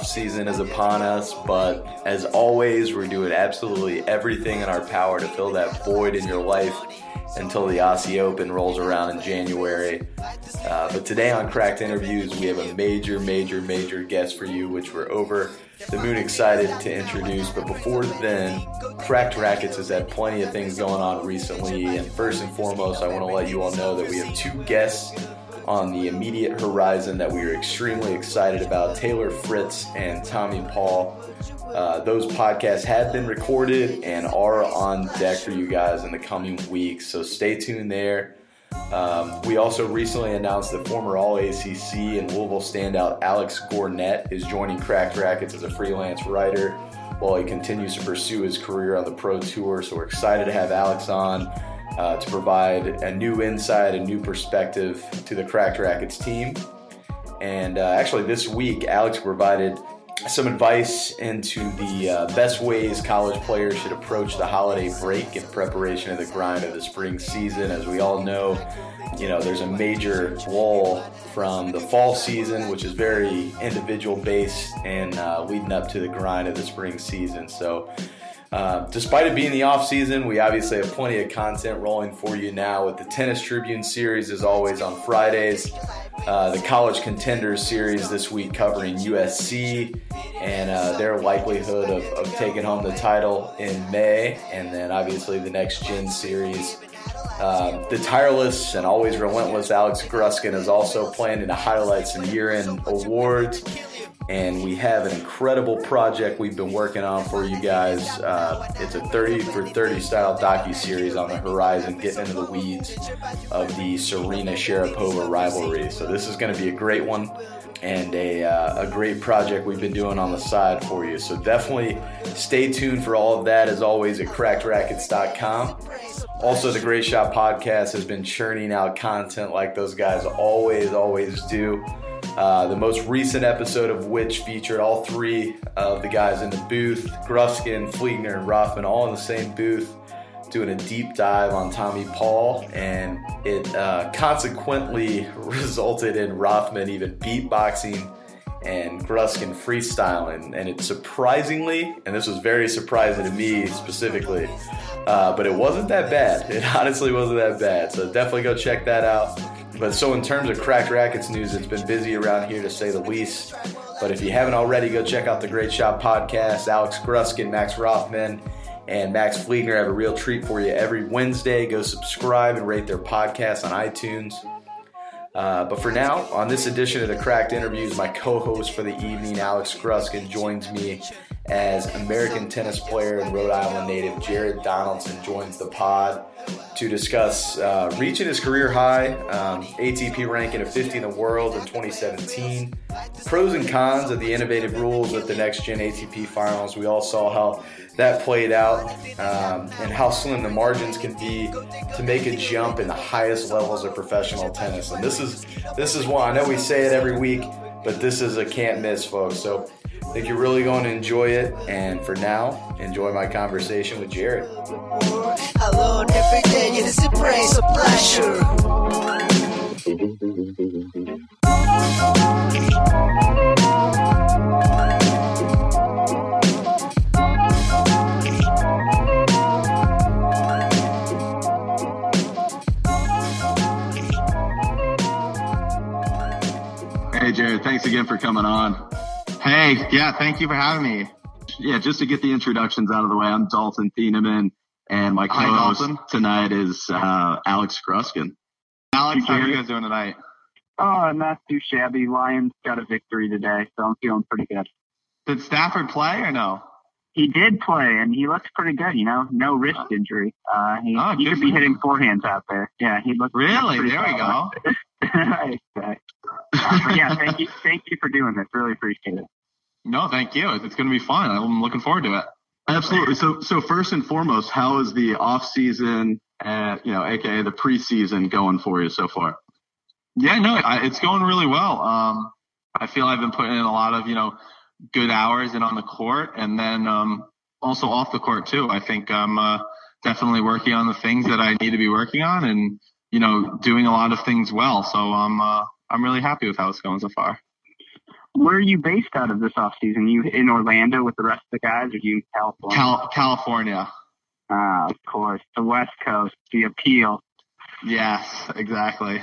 season is upon us, but as always, we're doing absolutely everything in our power to fill that void in your life until the Aussie Open rolls around in January. Uh, but today on Cracked Interviews, we have a major, major, major guest for you, which we're over the moon excited to introduce. But before then, Cracked Rackets has had plenty of things going on recently. And first and foremost, I want to let you all know that we have two guests on the immediate horizon that we are extremely excited about Taylor Fritz and Tommy Paul. Uh, those podcasts have been recorded and are on deck for you guys in the coming weeks, so stay tuned there. Um, we also recently announced that former All ACC and Louisville standout Alex Gornett is joining Cracked Rackets as a freelance writer while he continues to pursue his career on the pro tour. So we're excited to have Alex on uh, to provide a new insight, a new perspective to the Cracked Rackets team. And uh, actually, this week, Alex provided some advice into the uh, best ways college players should approach the holiday break in preparation of the grind of the spring season. As we all know, you know, there's a major lull from the fall season, which is very individual based, and uh, leading up to the grind of the spring season. So, uh, despite it being the off season, we obviously have plenty of content rolling for you now with the Tennis Tribune series, as always, on Fridays. Uh, the College Contenders series this week covering USC and uh, their likelihood of, of taking home the title in May, and then obviously the Next Gen series. Um, the tireless and always relentless Alex Gruskin is also planning to highlight some year end awards. And we have an incredible project we've been working on for you guys. Uh, it's a 30 for 30 style docu series on the horizon, getting into the weeds of the Serena Sharapova rivalry. So this is going to be a great one and a, uh, a great project we've been doing on the side for you. So definitely stay tuned for all of that, as always, at crackedrackets.com. Also, the Great Shot podcast has been churning out content like those guys always, always do. Uh, the most recent episode of which featured all three of the guys in the booth Gruskin, Fliegner, and Rothman all in the same booth doing a deep dive on Tommy Paul, and it uh, consequently resulted in Rothman even beatboxing and Gruskin freestyling. And it surprisingly, and this was very surprising to me specifically, uh, but it wasn't that bad. It honestly wasn't that bad. So definitely go check that out. But so in terms of cracked rackets news, it's been busy around here to say the least. But if you haven't already, go check out the Great Shot podcast. Alex Gruskin, Max Rothman, and Max Fliegner have a real treat for you every Wednesday. Go subscribe and rate their podcast on iTunes. Uh, but for now, on this edition of the Cracked Interviews, my co-host for the evening, Alex Gruskin, joins me as American tennis player and Rhode Island native Jared Donaldson joins the pod to discuss uh, reaching his career high, um, ATP ranking of 50 in the world in 2017, pros and cons of the innovative rules at the next gen ATP finals. We all saw how that played out um, and how slim the margins can be to make a jump in the highest levels of professional tennis. And this is this is one I know we say it every week, but this is a can't miss, folks. So I think you're really going to enjoy it. And for now, enjoy my conversation with Jared. Alone every day, it is a praise, a pleasure. thanks again for coming on. Hey, yeah, thank you for having me. Yeah, just to get the introductions out of the way, I'm Dalton Thieneman, and my co-host tonight is uh, Alex Gruskin. Alex, how are you guys doing tonight? Oh, not too shabby. Lions got a victory today, so I'm feeling pretty good. Did Stafford play or no? He did play, and he looked pretty good. You know, no wrist injury. Uh, he, Oh, he could be him. hitting forehands out there. Yeah, he looks Really? pretty There we go. solid. Uh, yeah, thank you, thank you for doing this. Really appreciate it. No, thank you. It's going to be fun. I'm looking forward to it. Absolutely. So, so first and foremost, how is the off season, uh, you know, aka the preseason, going for you so far? Yeah, no, I, it's going really well. Um, I feel I've been putting in a lot of you know good hours and on the court, and then um, also off the court too. I think I'm uh, definitely working on the things that I need to be working on, and you know, doing a lot of things well. So I'm uh, I'm really happy with how it's going so far. Where are you based out of this off season? You in Orlando with the rest of the guys, or you in California? Cal- California. Ah, of course, the West Coast, the appeal. Yes, exactly.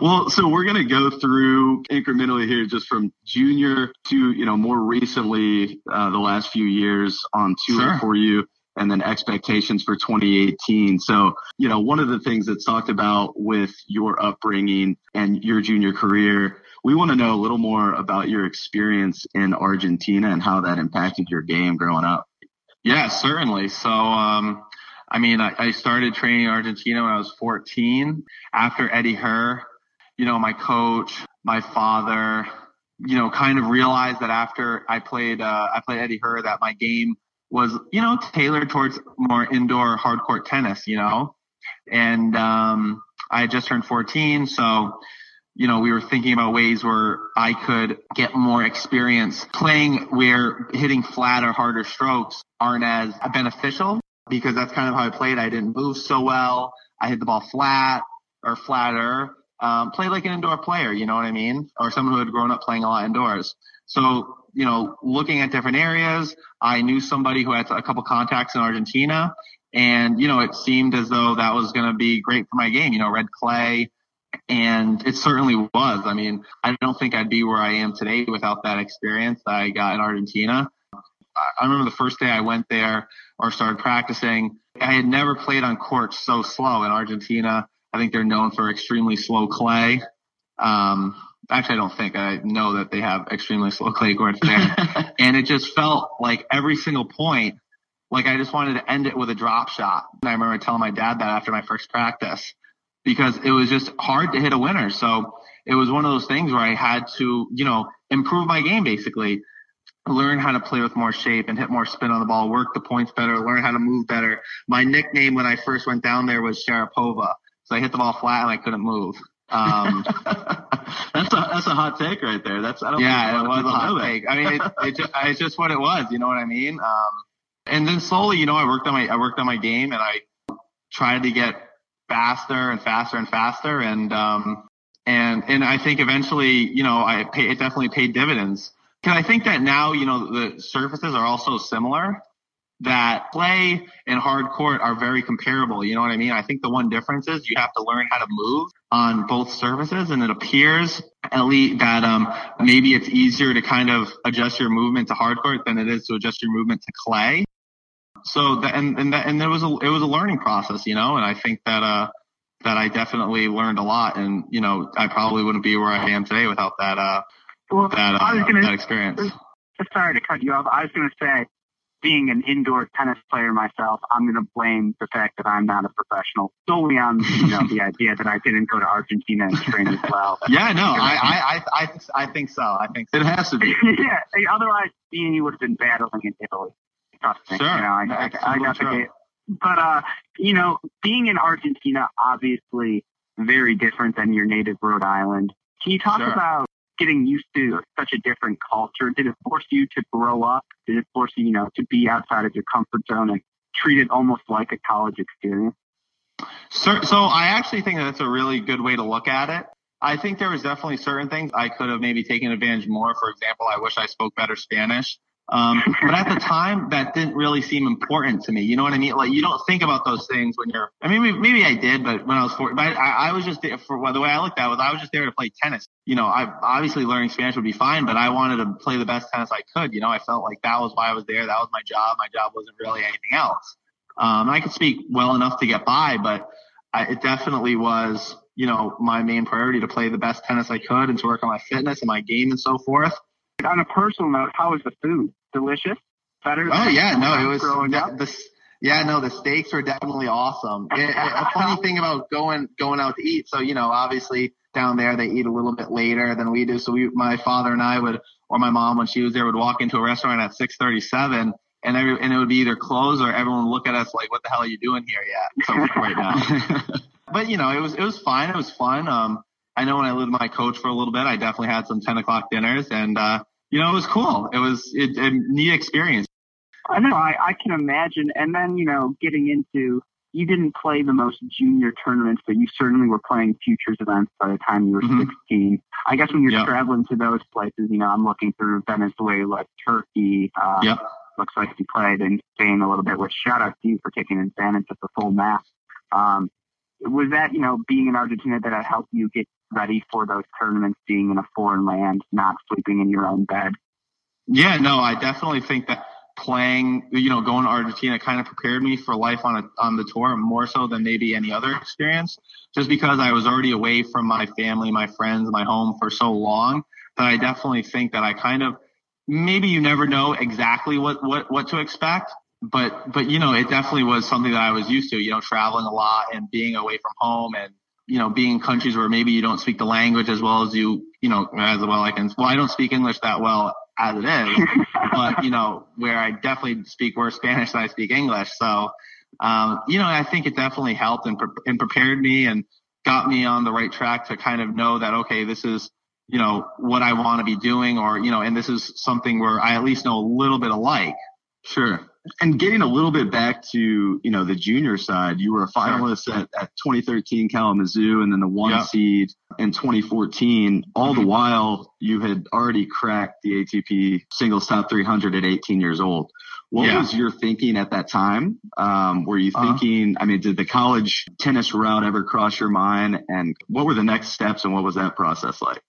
Well, so we're going to go through incrementally here, just from junior to you know more recently, uh, the last few years on tour Sure. for you, and then expectations for 2018. So you know, one of the things that's talked about with your upbringing and your junior career, we want to know a little more about your experience in Argentina and how that impacted your game growing up. Yeah, certainly. So, um, I mean, I, I started training in Argentina when I was 14 after Eddie Herr, you know, my coach, my father, you know, kind of realized that after I played, uh, I played Eddie Herr that my game was, you know, tailored towards more indoor hard court tennis, you know, and, um, I had just turned 14. So, you know, we were thinking about ways where I could get more experience playing where hitting flat or harder strokes aren't as beneficial because that's kind of how I played. I didn't move so well. I hit the ball flat or flatter. Um, played like an indoor player, you know what I mean? Or someone who had grown up playing a lot indoors. So, you know, looking at different areas, I knew somebody who had a couple contacts in Argentina and, you know, it seemed as though that was going to be great for my game, you know, red clay, and it certainly was. I mean, I don't think I'd be where I am today without that experience that I got in Argentina. I remember the first day I went there or started practicing, I had never played on courts so slow in Argentina. I think they're known for extremely slow clay. Um, actually, I don't think I know that they have extremely slow clay courts there. and it just felt like every single point, like I just wanted to end it with a drop shot. And I remember telling my dad that after my first practice because it was just hard to hit a winner. So it was one of those things where I had to, you know, improve my game basically, learn how to play with more shape and hit more spin on the ball, work the points better, learn how to move better. My nickname when I first went down there was Sharapova. So I hit the ball flat and I couldn't move. Um, that's a that's a hot take right there. That's I don't yeah, it was a hot take. I mean, it, it just, it's just what it was. You know what I mean? Um, and then slowly, you know, I worked on my I worked on my game and I tried to get faster and faster and faster and um and and I think eventually, you know, I pay, it definitely paid dividends. Because I think that now, you know, the surfaces are also similar. That play and hard court are very comparable. You know what I mean? I think the one difference is you have to learn how to move on both surfaces, and it appears at least that um maybe it's easier to kind of adjust your movement to hard court than it is to adjust your movement to clay. So that and and that and there was a it was a learning process, you know, and I think that uh that I definitely learned a lot, and you know I probably wouldn't be where I am today without that uh Well, that uh, gonna that experience. sorry to cut you off. I was going to say, being an indoor tennis player myself, I'm going to blame the fact that I'm not a professional solely on you know the idea that I didn't go to Argentina and train as well. Yeah, no, I I I I, I think so. I think so. It has to be. yeah, otherwise me and you would have been battling in Italy. Trust me. Sure. You know, I, I, I got the game. But uh, you know, being in Argentina obviously very different than your native Rhode Island. Can you talk Sure. about getting used to such a different culture? Did it force you to grow up? Did it force you, you know, to be outside of your comfort zone and treat it almost like a college experience? So, so I actually think that's a really good way to look at it. I think there was definitely certain things I could have maybe taken advantage more. For example, I wish I spoke better Spanish. Um, but at the time, that didn't really seem important to me. You know what I mean? Like you don't think about those things when you're. I mean, maybe, I did, but when I was four, but I, I was just there for well, the way I looked at it was I was just there to play tennis. You know, I obviously learning Spanish would be fine, but I wanted to play the best tennis I could. You know, I felt like that was why I was there. That was my job. My job wasn't really anything else. Um, I could speak well enough to get by, but I, it definitely was, you know, my main priority to play the best tennis I could and to work on my fitness and my game and so forth. On a personal note, how was the food? Delicious? Better? Oh yeah, no, it was growing the, up. the yeah, no, the steaks were definitely awesome. It, it- a funny thing about going going out to eat, so you know, obviously down there they eat a little bit later than we do. So we, my father and I would or my mom when she was there would walk into a restaurant at 6:37 and every, and it would be either closed or everyone would look at us like, "What the hell are you doing here yet?" So right now, but you know, it was it was fine. It was fun. Um, I know when I lived with my coach for a little bit, I definitely had some 10 o'clock dinners, and uh, you know, it was cool. It was it, a neat experience. I know. I, I can imagine. And then you know, getting into you didn't play the most junior tournaments, but you certainly were playing futures events by the time you were mm-hmm. 16. I guess when you're yep. traveling to those places, you know, I'm looking through Venezuela, Turkey. Uh, yep. Looks like you played in Spain a little bit. Which shout out to you for taking advantage of the full map. Um, was that you know being in Argentina that helped you get ready for those tournaments, being in a foreign land, not sleeping in your own bed? Yeah, no, I definitely think that playing, you know, going to Argentina kind of prepared me for life on a, on the tour more so than maybe any other experience, just because I was already away from my family, my friends, my home for so long that I definitely think that I kind of maybe you never know exactly what what what to expect, but but you know, it definitely was something that I was used to, you know, traveling a lot and being away from home and you know, being in countries where maybe you don't speak the language as well as you, you know, as well I can. Well, I don't speak English that well as it is, but you know, where I definitely speak worse Spanish than I speak English. So, um, you know, I think it definitely helped and, pre- and prepared me and got me on the right track to kind of know that, okay, this is, you know, what I want to be doing or, you know, and this is something where I at least know a little bit alike. Sure. And getting a little bit back to, you know, the junior side, you were a finalist at, at 2013 Kalamazoo and then the one seed in 2014. All mm-hmm. the while you had already cracked the ATP singles top 300 at 18 years old. What yeah. was your thinking at that time? Um, were you uh-huh. thinking, uh-huh. I mean, did the college tennis route ever cross your mind? And what were the next steps and what was that process like?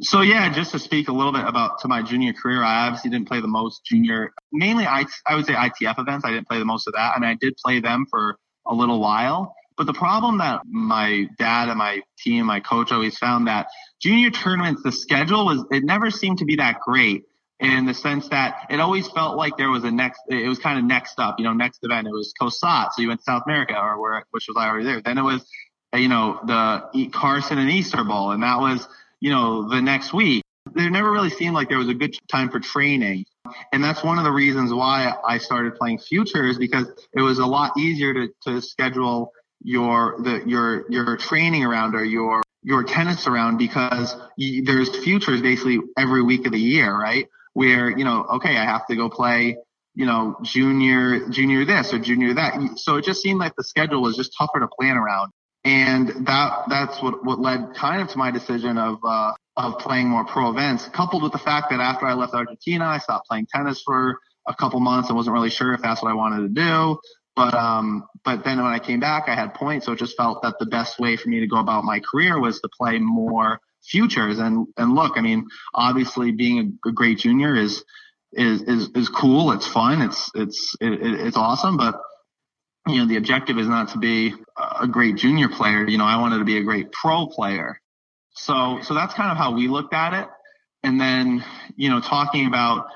So yeah, just to speak a little bit about to my junior career, I obviously didn't play the most junior, mainly I, I would say ITF events. I didn't play the most of that. I mean, I did play them for a little while. But the problem that my dad and my team, my coach always found that junior tournaments, the schedule was, it never seemed to be that great in the sense that it always felt like there was a next, it was kind of next up, you know, next event. It was COSAT. So you went to South America or where, which was already there. Then it was, uh, you know, the Carson and Easter Bowl. And that was, you know, the next week. There never really seemed like there was a good time for training. And that's one of the reasons why I started playing futures because it was a lot easier to, to schedule your, the, your, your training around or your, your tennis around because you, there's futures basically every week of the year, right? Where, you know, okay, I have to go play, you know, junior, junior this or junior that. So it just seemed like the schedule was just tougher to plan around. And that, that's what, what led kind of to my decision of, uh, of playing more pro events, coupled with the fact that after I left Argentina, I stopped playing tennis for a couple months. I wasn't really sure if that's what I wanted to do. But um, but then when I came back, I had points, so it just felt that the best way for me to go about my career was to play more futures. And and look, I mean, obviously being a, great junior is is is is cool. It's fun. It's it's it, it's awesome. But you know, the objective is not to be a great junior player. You know, I wanted to be a great pro player. So so that's kind of how we looked at it. And then you know, talking about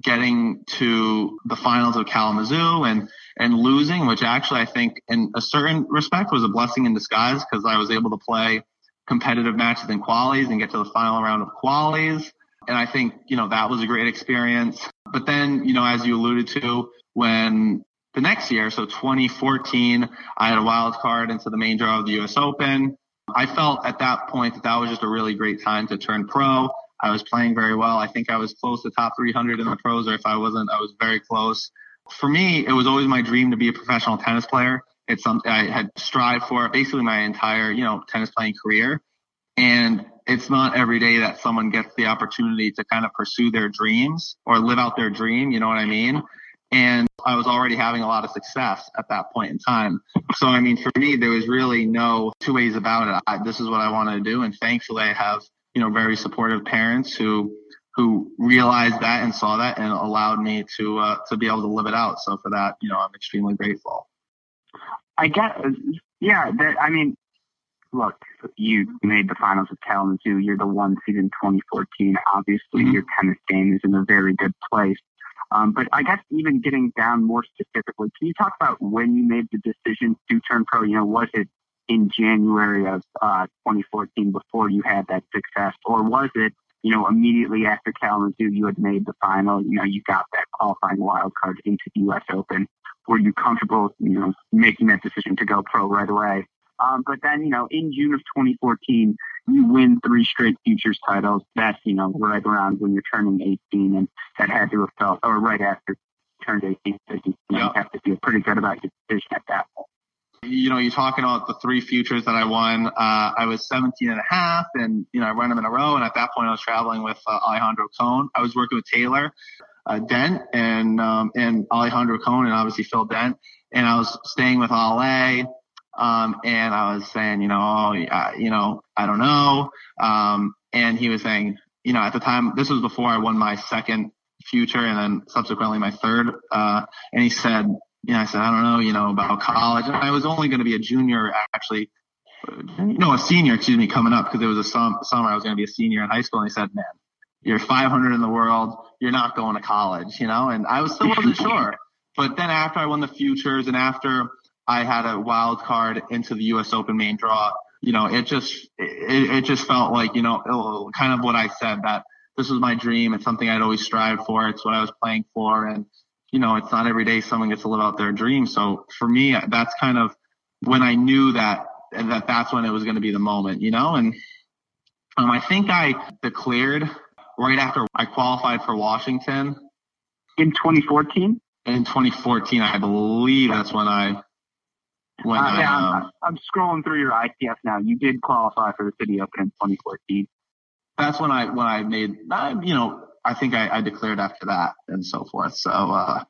getting to the finals of Kalamazoo and and losing, which actually I think in a certain respect was a blessing in disguise because I was able to play competitive matches and qualies and get to the final round of qualies. And I think, you know, that was a great experience. But then, you know, as you alluded to, when the next year, so 2014, I had a wild card into the main draw of the US Open. I felt at that point that that was just a really great time to turn pro. I was playing very well. I think I was close to top 300 in the pros, or if I wasn't, I was very close. For me, it was always my dream to be a professional tennis player. It's something I had strived for basically my entire, you know, tennis playing career. And it's not every day that someone gets the opportunity to kind of pursue their dreams or live out their dream. You know what I mean? And I was already having a lot of success at that point in time. So, I mean, for me, there was really no two ways about it. I, this is what I wanted to do. And thankfully I have, you know, very supportive parents who, who realized that and saw that and allowed me to, uh, to be able to live it out. So for that, you know, I'm extremely grateful. I guess, yeah. That I mean, look, you made the finals of Kalamazoo. You're the one seed in 2014. Obviously, mm-hmm. your tennis game is in a very good place. Um, but I guess even getting down more specifically, can you talk about when you made the decision to turn pro? You know, was it in January of uh, 2014 before you had that success, or was it you know, immediately after Kalamazoo, you had made the final. You know, you got that qualifying wild card into the U.S. Open. Were you comfortable, you know, making that decision to go pro right away? Um, but then, you know, in June of 2014, you win three straight futures titles. That's, you know, right around when you're turning 18, and that had to have felt, or right after you turned 18, so you, you have to feel pretty good about your decision at that point you know, you're talking about the three futures that I won. Uh, I was 17 and a half and, you know, I ran them in a row. And at that point I was traveling with uh, Alejandro Cohn. I was working with Taylor uh, Dent and, um, and Alejandro Cohn and obviously Phil Dent. And I was staying with Ale. Um, and I was saying, you know, oh, yeah, you know, I don't know. Um, and he was saying, you know, at the time, this was before I won my second future and then subsequently my third. Uh, and he said, you know, I said, I don't know, you know, about college. And I was only going to be a junior, actually, no, a senior, excuse me, coming up because it was a summer I was going to be a senior in high school. And he said, man, you're 500 in the world. You're not going to college, you know? And I was still wasn't sure. But then after I won the futures and after I had a wild card into the U.S. Open main draw, you know, it just, it, it just felt like, you know, kind of what I said that this was my dream. It's something I'd always strived for. It's what I was playing for. And, you know, it's not every day someone gets to live out their dream. So for me, that's kind of when I knew that that that's when it was going to be the moment, you know. And um, I think I declared right after I qualified for Washington in 2014. In 2014, I believe that's when I. When uh, I, yeah, I'm, um, I'm scrolling through your ITF now. You did qualify for the City Open in 2014. That's when I when I made I, you know I think I, I, declared after that and so forth. So, uh,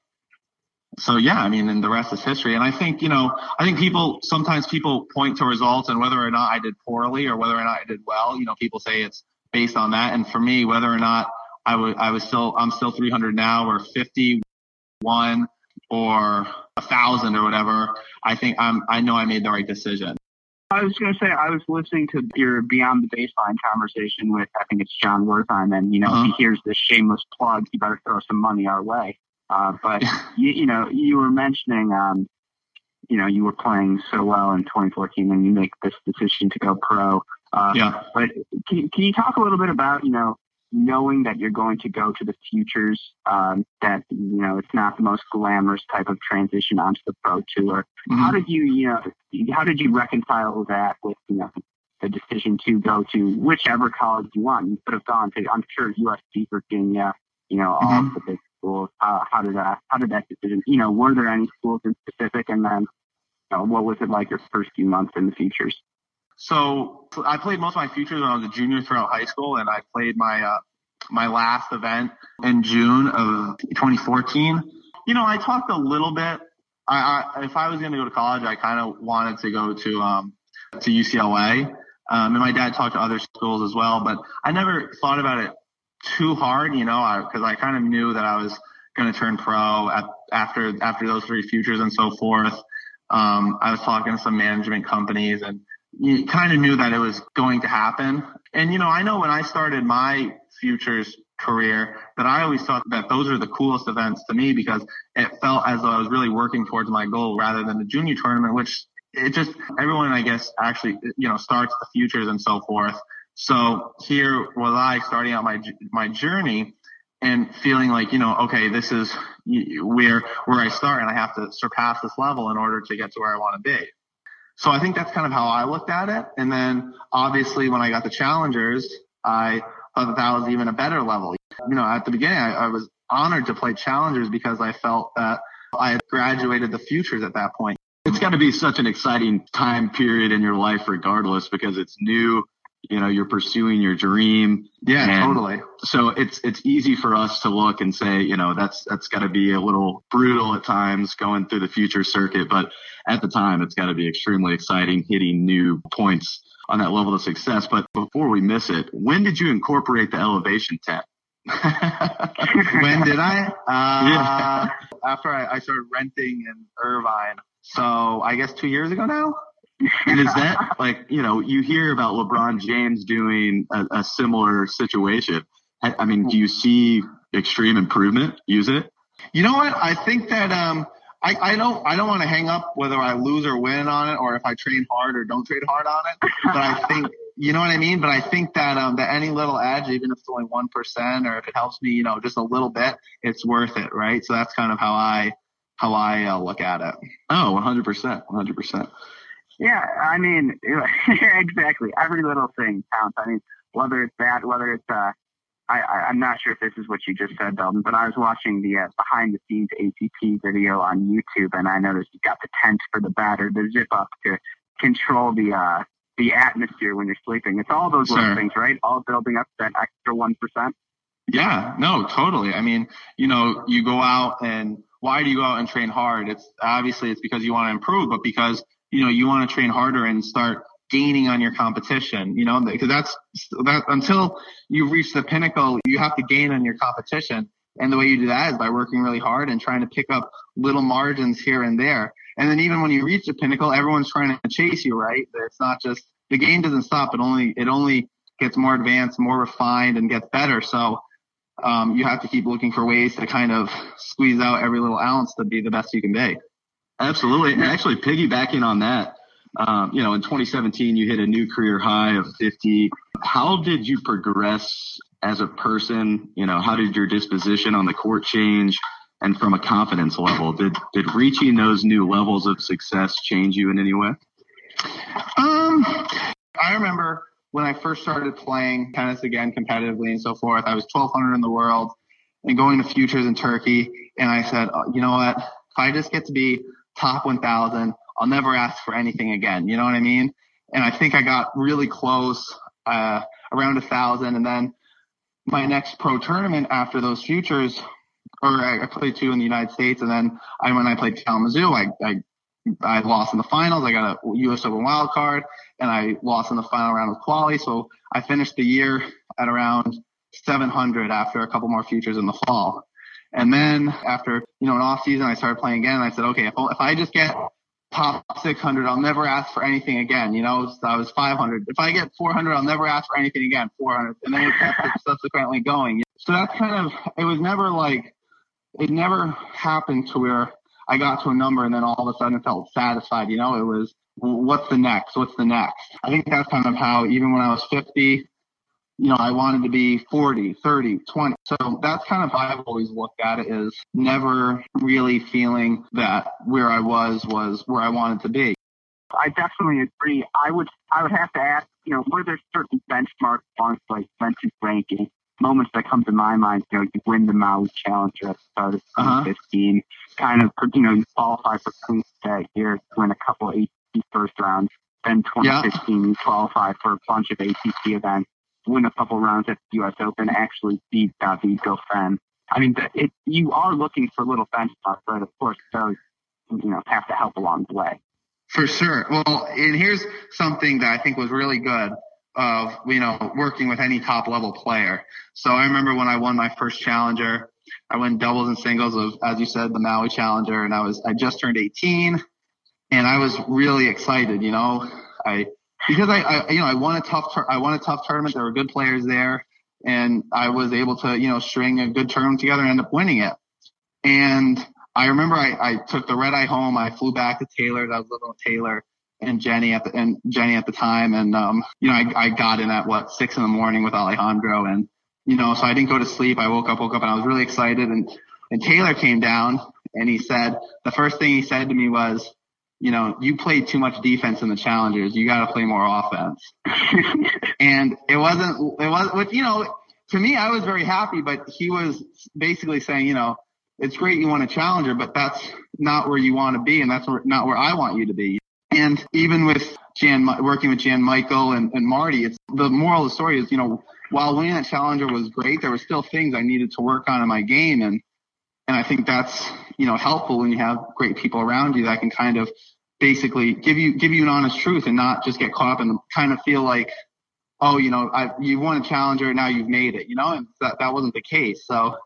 so yeah, I mean, and the rest is history. And I think, you know, I think people, sometimes people point to results and whether or not I did poorly or whether or not I did well, you know, people say it's based on that. And for me, whether or not I was, I was still, I'm still 300 now or 51 or a thousand or whatever. I think I'm, I know I made the right decision. I was going to say I was listening to your Beyond the Baseline conversation with I think it's Jon Wertheim, and you know uh-huh. if he hears this shameless plug, he better throw some money our way. Uh, but you, you know you were mentioning um, you know you were playing so well in 2014, and you make this decision to go pro. Uh, yeah. But can, can you talk a little bit about you know knowing that you're going to go to the futures, um, that you know it's not the most glamorous type of transition onto the pro tour. Mm-hmm. How did you, you know, how did you reconcile that with you know the decision to go to whichever college you want? You could have gone to, I'm sure, USC, Virginia, you know, all mm-hmm. the big schools. Uh, how did that, how did that decision, you know, were there any schools in specific, and then, you know, what was it like your first few months in the futures? So I played most of my futures when I was a junior throughout high school, and I played my uh, my last event in June of 2014. You know, I talked a little bit. I, I if I was going to go to college, I kind of wanted to go to um, to UCLA. Um, and my dad talked to other schools as well, but I never thought about it too hard, you know, because I, I kind of knew that I was going to turn pro at, after after those three futures and so forth. Um, I was talking to some management companies and you kind of knew that it was going to happen. And, you know, I know when I started my futures career that I always thought that those are the coolest events to me because it felt as though I was really working towards my goal rather than the junior tournament, which it just, everyone, I guess, actually, you know, starts the futures and so forth. So here was I starting out my, my journey and feeling like, you know, okay, this is where, where I start and I have to surpass this level in order to get to where I want to be. So I think that's kind of how I looked at it. And then obviously when I got the challengers, I thought that that was even a better level. You know, at the beginning, I, I was honored to play challengers because I felt that I had graduated the futures at that point. It's got to be such an exciting time period in your life, regardless, because it's new you know you're pursuing your dream yeah and totally so it's it's easy for us to look and say you know that's that's got to be a little brutal at times going through the future circuit but at the time it's got to be extremely exciting hitting new points on that level of success but before we miss it when did you incorporate the elevation tap when did I? Uh, yeah. After I, I started renting in Irvine. So I guess two years ago now and is that like you know you hear about LeBron James doing a, a, similar situation? I mean, do you see extreme improvement? Use it. You know what? I think that um, I, I don't I don't want to hang up whether I lose or win on it, or if I train hard or don't train hard on it. But I think you know what I mean? But I think that um, that any little edge, even if it's only one percent, or if it helps me, you know, just a little bit, it's worth it, right? So that's kind of how I how I uh, look at it. Oh, 100 percent, 100 percent. Yeah, I mean, exactly. Every little thing counts. I mean, whether it's that, whether it's uh, I, I I'm not sure if this is what you just said, Dalton, but I was watching the uh, behind the scenes ATP video on YouTube, and I noticed you got the tent for the batter, the zip up to control the uh the atmosphere when you're sleeping. It's all those little Sure. things, right? All building up that extra one percent. Yeah, no, totally. I mean, you know, you go out and why do you go out and train hard? It's obviously it's because you want to improve, but because, you know, you want to train harder and start gaining on your competition, you know, because that's that until you reach the pinnacle, you have to gain on your competition. And the way you do that is by working really hard and trying to pick up little margins here and there. And then even when you reach the pinnacle, everyone's trying to chase you, right? It's not just the game doesn't stop. It only it only gets more advanced, more refined, and gets better. So um, you have to keep looking for ways to kind of squeeze out every little ounce to be the best you can be. Absolutely. And actually, piggybacking on that, um, you know, in 2017, you hit a new career high of 50. How did you progress as a person? You know, how did your disposition on the court change? And from a confidence level, did did reaching those new levels of success change you in any way? Um, I remember when I first started playing tennis again competitively and so forth. I was 1200 in the world and going to futures in Turkey. And I said, oh, you know what? If I just get to be top 1000, I'll never ask for anything again. You know what I mean? And I think I got really close, uh, around a thousand. And then my next pro tournament after those futures, or I, played two in the United States. And then I, when I played Kalamazoo, I, I I lost in the finals. I got a U.S. Open wild card, and I lost in the final round of quali. So I finished the year at around 700 after a couple more futures in the fall. And then after you know an off season, I started playing again. And I said, okay, if, if I just get top 600, I'll never ask for anything again. You know, so I was 500. If I get 400, I'll never ask for anything again. 400, and then it kept subsequently going. So that's kind of it was never like it never happened to where I got to a number and then all of a sudden felt satisfied. You know, it was what's the next? What's the next? I think that's kind of how even when I was 50, you know, I wanted to be 40, 30, 20. So that's kind of how I've always looked at it is never really feeling that where I was was where I wanted to be. I definitely agree. I would I would have to ask, you know, were there certain benchmark points like mentioned ranking moments that come to my mind? You know, you win the Maui Challenger at the start of Uh-huh. 2015, kind of, you know, you qualify for Queens that year, win a couple of ATP first rounds. Then 2015, you qualify for a bunch of ATP events, win a couple rounds at the U.S. Open, actually beat David Goffin. I mean, it, you are looking for little benchmarks, but of course, those you know have to help along the way. For sure. Well, and here's something that I think was really good of, you know, working with any top level player. So I remember when I won my first challenger, I won doubles and singles of, as you said, the Maui challenger. And I was, I just turned 18 and I was really excited, you know, I, because I, I you know, I won a tough, tur- I won a tough tournament. There were good players there and I was able to, you know, string a good tournament together and end up winning it. And I remember I, I took the red eye home. I flew back to Taylor's. I was living with Taylor and Jenny at the and Jenny at the time. And um, you know, I, I got in at what six in the morning with Alejandro, and you know, so I didn't go to sleep. I woke up, woke up, and I was really excited. And and Taylor came down and he said the first thing he said to me was, you know, you played too much defense in the challengers. You got to play more offense. and it wasn't it was which you know to me I was very happy, but he was basically saying, you know, it's great you want a challenger, but that's not where you want to be, and that's not where I want you to be. And even with Jan, working with Jan Michael and, and Marty, it's the moral of the story is, you know, while winning that challenger was great, there were still things I needed to work on in my game, and and I think that's you know helpful when you have great people around you that can kind of basically give you give you an honest truth and not just get caught up and kind of feel like oh you know I, you won a challenger now you've made it you know and that that wasn't the case. So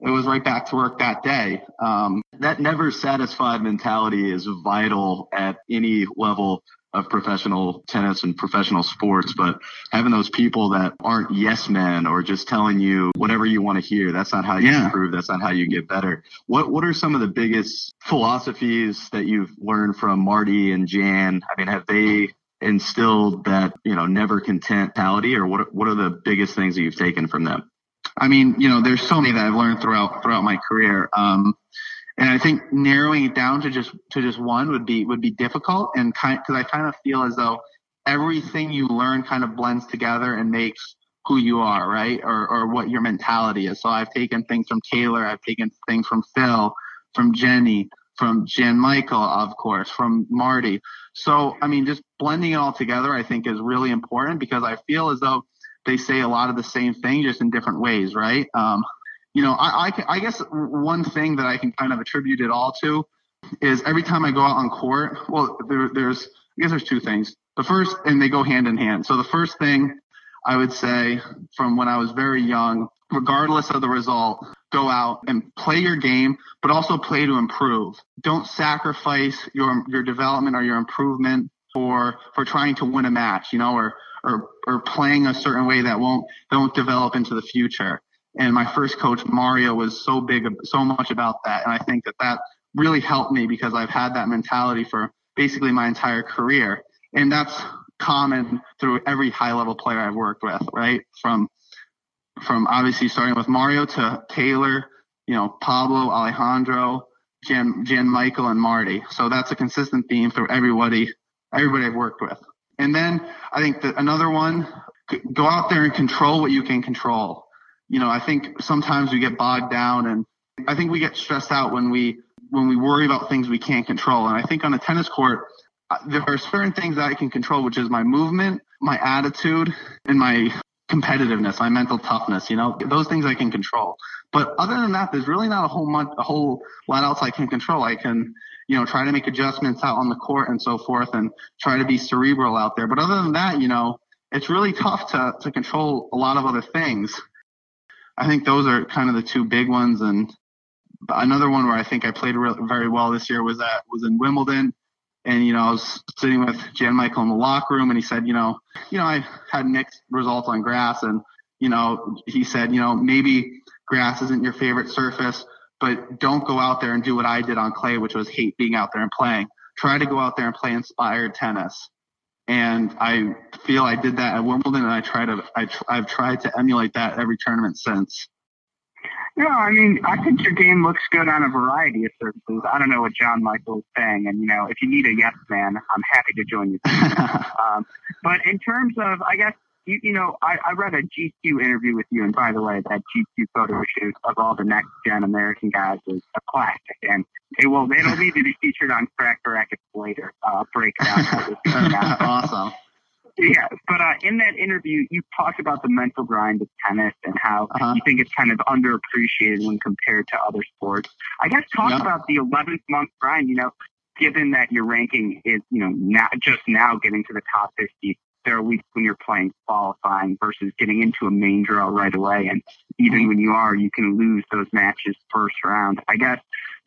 it was right back to work that day. Um, That never satisfied mentality is vital at any level of professional tennis and professional sports, but having those people that aren't yes men or just telling you whatever you want to hear, that's not how you Yeah. improve. That's not how you get better. What, what are some of the biggest philosophies that you've learned from Marty and Jan? I mean, have they instilled that, you know, never content mentality or what, what are the biggest things that you've taken from them? I mean, you know, there's so many that I've learned throughout, throughout my career. Um, and I think narrowing it down to just, to just one would be, would be difficult and kind, cause I kind of feel as though everything you learn kind of blends together and makes who you are, right? Or, or what your mentality is. So I've taken things from Taylor. I've taken things from Phil, from Jenny, from Jan Michael, of course, from Marty. So, I mean, just blending it all together, I think is really important because I feel as though they say a lot of the same thing just in different ways, right? Um, you know, I, I, I guess one thing that I can kind of attribute it all to is every time I go out on court, well, there, there's, I guess there's two things. The first, and they go hand in hand. So the first thing I would say from when I was very young, regardless of the result, go out and play your game, but also play to improve. Don't sacrifice your your development or your improvement for for trying to win a match, you know, or or or playing a certain way that won't that won't develop into the future. And my first coach Mario was so big, so much about that, and I think that that really helped me because I've had that mentality for basically my entire career, and that's common through every high level player I've worked with, right? From from obviously starting with Mario to Taylor, you know, Pablo, Alejandro, Jan, Jan Michael, and Marty. So that's a consistent theme through everybody, everybody I've worked with. And then I think that another one, go out there and control what you can control. You know, I think sometimes we get bogged down and I think we get stressed out when we, when we worry about things we can't control. And I think on a tennis court, uh, there are certain things that I can control, which is my movement, my attitude, and my competitiveness, my mental toughness, you know, those things I can control. But other than that, there's really not a whole month, a whole lot else I can control. I can, you know, try to make adjustments out on the court and so forth and try to be cerebral out there. But other than that, you know, it's really tough to, to control a lot of other things. I think those are kind of the two big ones. And another one where I think I played re- very well this year was at, was in Wimbledon. And, you know, I was sitting with Jan Michael in the locker room and he said, you know, you know, I had mixed results on grass and, you know, he said, you know, maybe grass isn't your favorite surface, but don't go out there and do what I did on clay, which was hate being out there and playing. Try to go out there and play inspired tennis. And I feel I did that at Wimbledon and I try to, I, I've tried to emulate that every tournament since. No, I mean, I think your game looks good on a variety of surfaces. I don't know what Jan Michael is saying, and you know, if you need a yes man, I'm happy to join you. um, but in terms of, I guess, you, you know, I, I read a GQ interview with you, and by the way, that GQ photo shoot of all the next gen American guys is a classic, and it will it'll need to be featured on Crack Rackets later. Uh, breakdown. awesome. Yeah, but uh, in that interview, you talked about the mental grind of tennis and how uh-huh. you think it's kind of underappreciated when compared to other sports. I guess talk yeah. about the 11th month grind. You know, given that your ranking is, you know, not just now getting to the top 50, there are weeks when you're playing qualifying versus getting into a main draw right away. And even when you are, you can lose those matches first round. I guess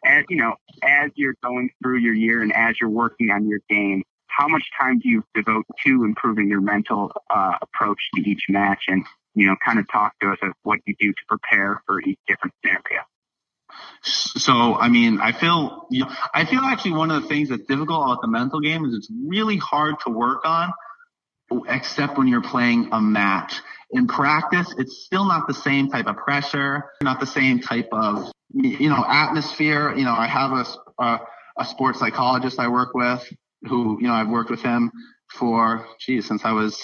as you know, as you're going through your year and as you're working on your game, how much time do you devote to improving your mental uh, approach to each match and you know kind of talk to us of what you do to prepare for each different scenario so i mean i feel you know, i feel actually one of the things that's difficult about the mental game is it's really hard to work on except when you're playing a match in practice it's still not the same type of pressure not the same type of you know atmosphere you know i have a, a, a sports psychologist i work with who, you know, I've worked with him for, geez, since I was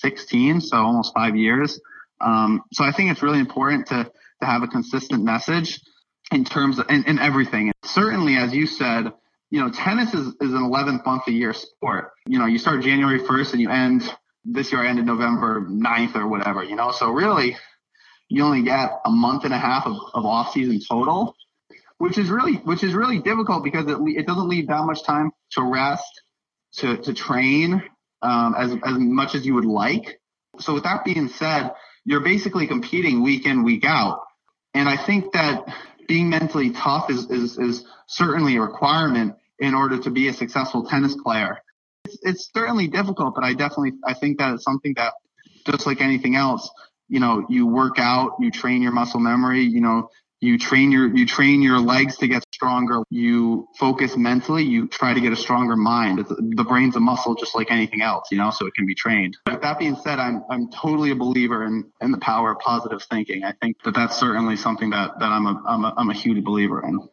16, so almost five years. Um, so I think it's really important to, to have a consistent message in terms of, in, in everything. Certainly, as you said, you know, tennis is, is an 11th month a year sport. You know, you start January 1st and you end, this year I ended November 9th or whatever, you know, so really you only get a month and a half of, of off season total which is really which is really difficult because it it doesn't leave that much time to rest, to to train um, as as much as you would like. So with that being said, you're basically competing week in week out, and I think that being mentally tough is is, is certainly a requirement in order to be a successful tennis player. It's, it's certainly difficult, but I definitely I think that it's something that just like anything else, you know, you work out, you train your muscle memory, you know, you train your you train your legs to get stronger you focus mentally, you try to get a stronger mind. The brain's a muscle just like anything else, you know, so it can be trained. With that being said, I'm, I'm totally a believer in, in the power of positive thinking. I think that that's certainly something that, that I'm a, I'm a, I'm a huge believer in.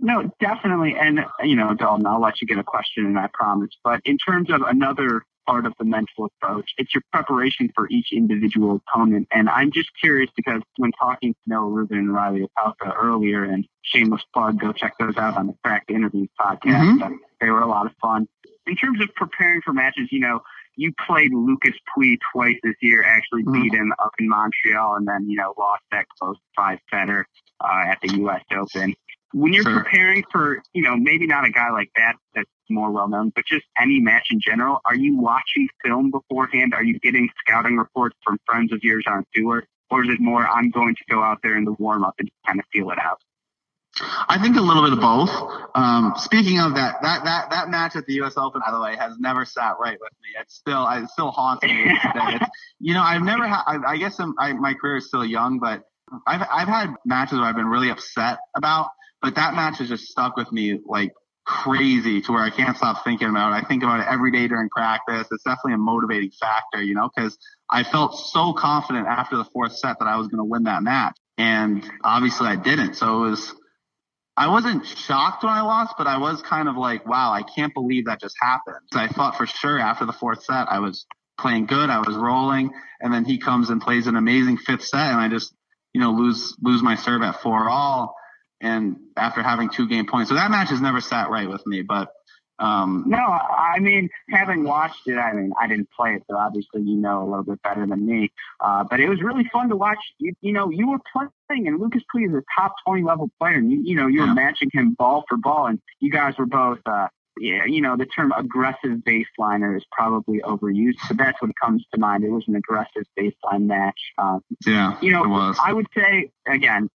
No, definitely. And, you know, Dalton, I'll let you get a question and I promise. But in terms of another part of the mental approach. It's your preparation for each individual opponent. And I'm just curious because when talking to Noah Rubin and Reilly Opelka earlier, and shameless plug, go check those out on the Cracked Interviews podcast. Mm-hmm. They were a lot of fun. In terms of preparing for matches, you know, you played Lucas Pouille twice this year, actually mm-hmm. beat him up in Montreal, and then, you know, lost that close five setter uh, at the U.S. Open. When you're sure. preparing for, you know, maybe not a guy like that that's more well known, but just any match in general, are you watching film beforehand? Are you getting scouting reports from friends of yours on tour? Or is it more, I'm going to go out there in the warm up and kind of feel it out? I think a little bit of both. Um, speaking of that, that that that match at the U.S. Open, by the way, has never sat right with me. It's still, it still haunts me today. It's, you know, I've never had. I, I guess I, my career is still young, but I've I've had matches where I've been really upset about, but that match has just stuck with me like crazy to where I can't stop thinking about it. I think about it every day during practice. It's definitely a motivating factor, you know, because I felt so confident after the fourth set that I was going to win that match. And obviously I didn't. So it was, I wasn't shocked when I lost, but I was kind of like, wow, I can't believe that just happened. So I thought for sure after the fourth set, I was playing good. I was rolling. And then he comes and plays an amazing fifth set and I just, you know, lose, lose my serve at four all and after having two game points. So that match has never sat right with me, but um, no, I mean, having watched it, I mean, I didn't play it, so obviously you know a little bit better than me. Uh, but it was really fun to watch. You, you know, you were playing, and Lucas Pouille is a top 20 level player, and you, you know, you were yeah. matching him ball for ball, and you guys were both, uh, yeah, you know, the term aggressive baseliner is probably overused, but that's what comes to mind. It was an aggressive baseline match. Um, yeah, you know, I would say again,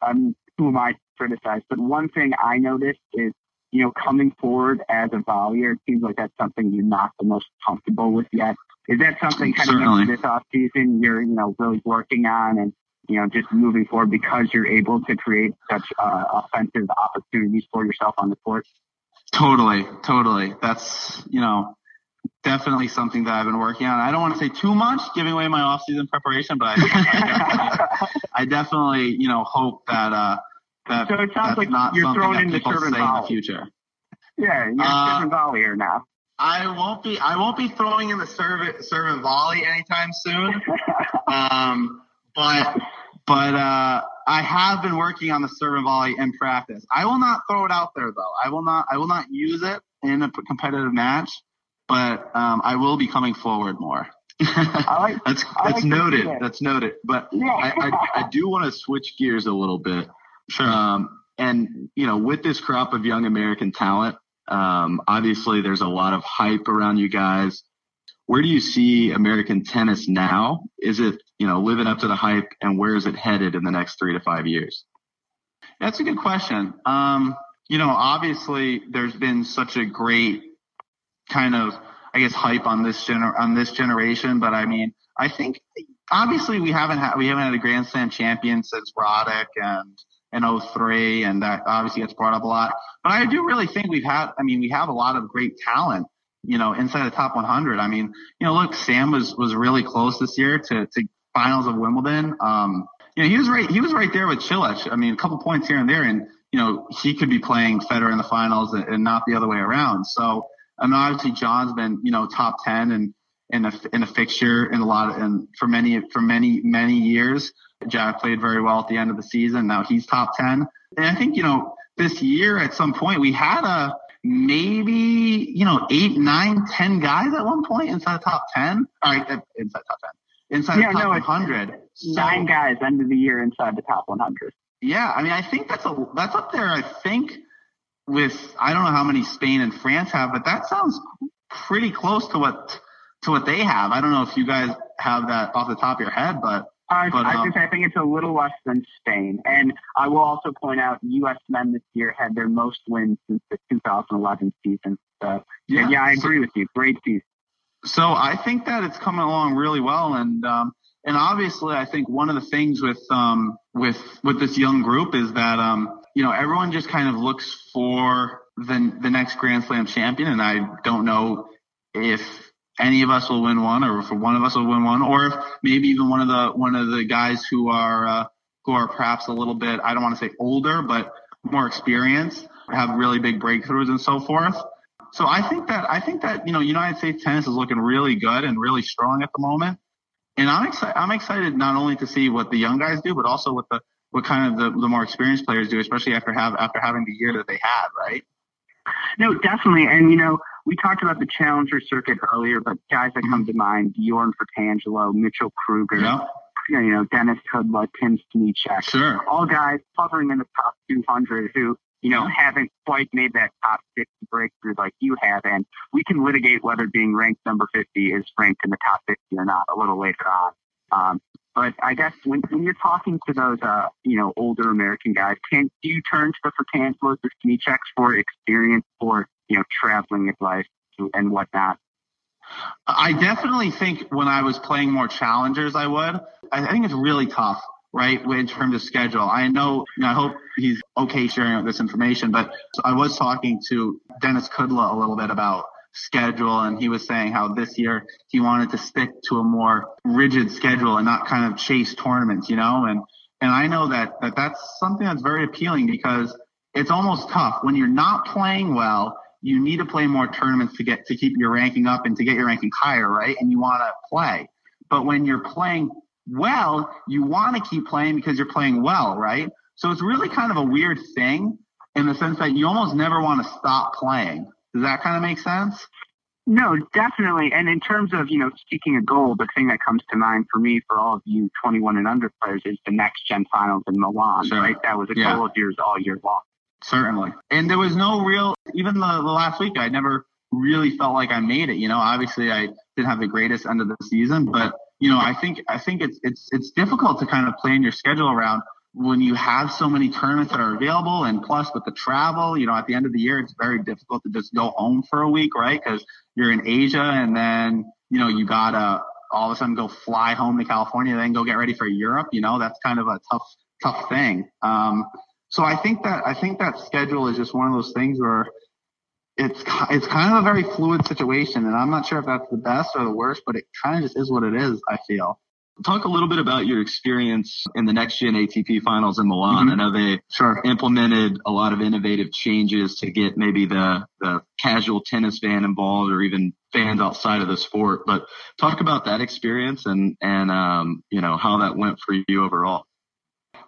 um, who am I to criticize? But one thing I noticed is, you know, coming forward as a volleyer, it seems like that's something you're not the most comfortable with yet. Is that something kind Certainly. of this off season you're, you know, really working on and, you know, just moving forward because you're able to create such uh, offensive opportunities for yourself on the court? Totally, totally. That's, you know, definitely something that I've been working on. I don't want to say too much, giving away my off-season preparation, but I, I, definitely, I definitely, you know, hope that uh, that so it sounds like you're throwing in the serve and volley. in the future. Yeah, you're uh, here now. I won't be. I won't be throwing in the servant serve and volley anytime soon. um, but but uh, I have been working on the serve and volley in practice. I will not throw it out there though. I will not. I will not use it in a competitive match but um, I will be coming forward more. like, that's that's like noted. That's noted. But yeah. I, I, I do want to switch gears a little bit. Sure. Um, and you know, with this crop of young American talent, um, obviously there's a lot of hype around you guys. Where do you see American tennis now? Is it you know living up to the hype, and where is it headed in the next three to five years? That's a good question. Um, you know, obviously there's been such a great kind of I guess hype on this gener on this generation. But I mean, I think obviously we haven't had we haven't had a Grand Slam champion since Roddick and in 03 and that obviously gets brought up a lot. But I do really think we've had I mean we have a lot of great talent, you know, inside the top 100. I mean, you know, look, Sam was was really close this year to to finals of Wimbledon. Um, you know, he was right he was right there with Cilic. I mean, a couple points here and there and you know, he could be playing Federer in the finals and, and not the other way around. So, I mean, obviously John's been, you know, top 10 and in a, in a fixture in a lot of, and for many, for many, many years. Jack played very well at the end of the season. Now he's top 10. And I think, you know, this year at some point we had a, maybe, you know, eight, nine, ten guys at one point inside the top 10. All right. Uh, inside top 10. Inside yeah, the top no, 100. Nine so, guys end of the year inside the top 100. Yeah. I mean, I think that's a, that's up there. I think with I don't know how many Spain and France have, but that sounds pretty close to what to what they have. I don't know if you guys have that off the top of your head, but I, but, I, um, just, I think it's a little less than Spain. And I will also point out U.S. men this year had their most wins since the 2011 season. So yeah, yeah I agree so, with you. Great season. So I think that it's coming along really well, and um, and obviously I think one of the things with um with with this young group is that um you know, everyone just kind of looks for the the next Grand Slam champion, and I don't know if any of us will win one, or if one of us will win one, or if maybe even one of the one of the guys who are uh, who are perhaps a little bit I don't want to say older, but more experienced, have really big breakthroughs and so forth. So I think that I think that you know United States tennis is looking really good and really strong at the moment, and I'm excited. I'm excited not only to see what the young guys do, but also what the what kind of the, the more experienced players do, especially after have after having the year that they had, right? No, definitely. And you know, we talked about the challenger circuit earlier, but guys that come to mind: Bjorn Fratangelo, Mitchell Krueger, Yeah, you know, Dennis Kudla, Tim Smyczek. sure. All guys hovering in the top 200 who, you know, haven't quite made that top 50 breakthrough like you have. And we can litigate whether being ranked number 50 is ranked in the top 50 or not a little later on. Um, but I guess when, when you're talking to those, uh, you know, older American guys, can do you turn to the Fratangelos, the Smyczeks for experience, for you know, traveling advice life and whatnot? I definitely think when I was playing more challengers, I would. I think it's really tough, right, in terms of schedule. I know, I hope he's okay sharing this information, but I was talking to Dennis Kudla a little bit about schedule, and he was saying how this year he wanted to stick to a more rigid schedule and not kind of chase tournaments, you know, and and I know that, that that's something that's very appealing because it's almost tough when you're not playing well you need to play more tournaments to get to keep your ranking up and to get your ranking higher, right? And you want to play. But when you're playing well, you want to keep playing because you're playing well, right? So it's really kind of a weird thing in the sense that you almost never want to stop playing. Does that kind of make sense? No, definitely. And in terms of, you know, speaking of goal, the thing that comes to mind for me, for all of you 21 and under players, is the next gen finals in Milan, Sure. right? That was a Yeah. goal of yours all year long. Certainly. And there was no real, even the, the last week, I never really felt like I made it. You know, obviously I didn't have the greatest end of the season, but you know, I think, I think it's, it's, it's difficult to kind of plan your schedule around when you have so many tournaments that are available. And plus with the travel, you know, at the end of the year, it's very difficult to just go home for a week, right? Cause you're in Asia and then, you know, you gotta all of a sudden go fly home to California, then go get ready for Europe. You know, that's kind of a tough, tough thing. Um, so I think that I think that schedule is just one of those things where it's it's kind of a very fluid situation, and I'm not sure if that's the best or the worst, but it kind of just is what it is. I feel. Talk a little bit about your experience in the next gen ATP finals in Milan. Mhm. I know they Sure. implemented a lot of innovative changes to get maybe the, the casual tennis fan involved or even fans outside of the sport. But talk about that experience and, and, um, you know, how that went for you overall.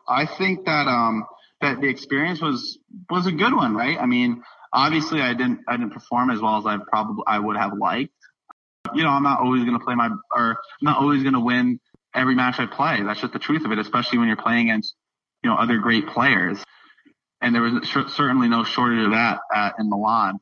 I think that um that the experience was was a good one, right? I mean, obviously I didn't I didn't perform as well as I probably I would have liked. You know, I'm not always going to play my or I'm not always going to win every match I play. That's just the truth of it, especially when you're playing against you know other great players. And there was cer- certainly no shortage of that uh, in Milan.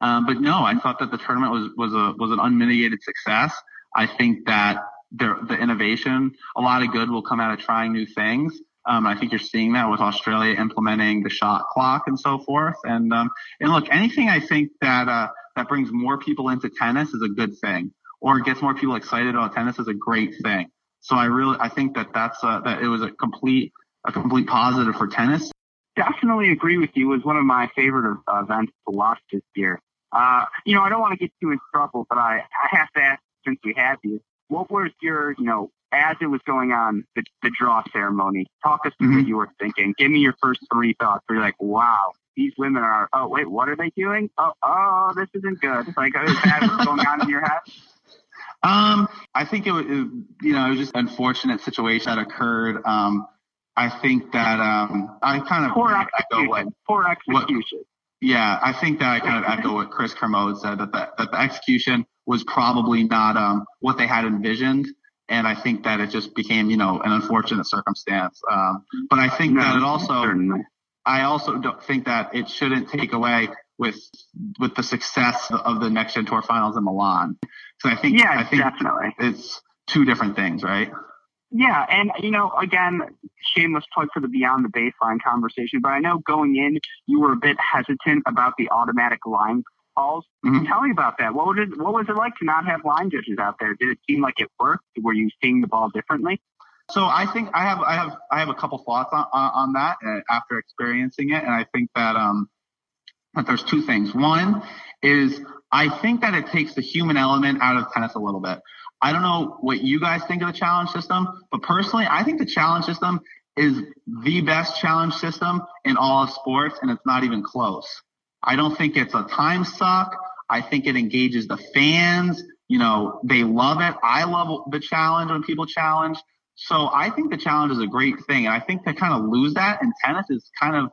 Um, but no, I thought that the tournament was was a was an unmitigated success. I think that the innovation, a lot of good will come out of trying new things. Um, I think you're seeing that with Australia implementing the shot clock and so forth. And um, and look, anything I think that uh, that brings more people into tennis is a good thing, or gets more people excited about tennis is a great thing. So I really I think that that's uh, that it was a complete a complete positive for tennis. Definitely agree with you. It was one of my favorite uh, events to watch this year. Uh, you know, I don't want to get too in trouble, but I, I have to ask since we have you, what was your, you know, as it was going on, the, the draw ceremony, talk us through what Mhm. you were thinking. Give me your first three thoughts. Where you're like, wow, these women are, oh, wait, what are they doing? Oh, oh, this isn't good. Like, is that what's going on in your head? Um, I think it was, you know, it was just an unfortunate situation that occurred. Um, I think that, um, I kind of Poor echo what, execution. Poor execution. yeah, I think that I kind of echo what Chris Kermode said that the, that the execution was probably not, um, what they had envisioned. And I think that it just became, you know, an unfortunate circumstance. Um, but I think that it also, certainly. I also don't think that it shouldn't take away with with the success of the next gen tour finals in Milan. So I think Yeah, I think definitely. it's two different things, right? Yeah, and you know, again, shameless plug for the beyond the baseline conversation, but I know going in you were a bit hesitant about the automatic line calls. Mhm. Tell me about that. What was it? What was it like to not have line judges out there? Did it seem like it worked? Were you seeing the ball differently? So I think I have I have I have a couple thoughts on on, on that uh, after experiencing it, and I think that um that there's two things. One is I think that it takes the human element out of tennis a little bit. I don't know what you guys think of the challenge system, but personally, I think the challenge system is the best challenge system in all of sports, and it's not even close. I don't think it's a time suck. I think it engages the fans. You know, they love it. I love the challenge when people challenge. So I think the challenge is a great thing. And I think to kind of lose that in tennis is kind of,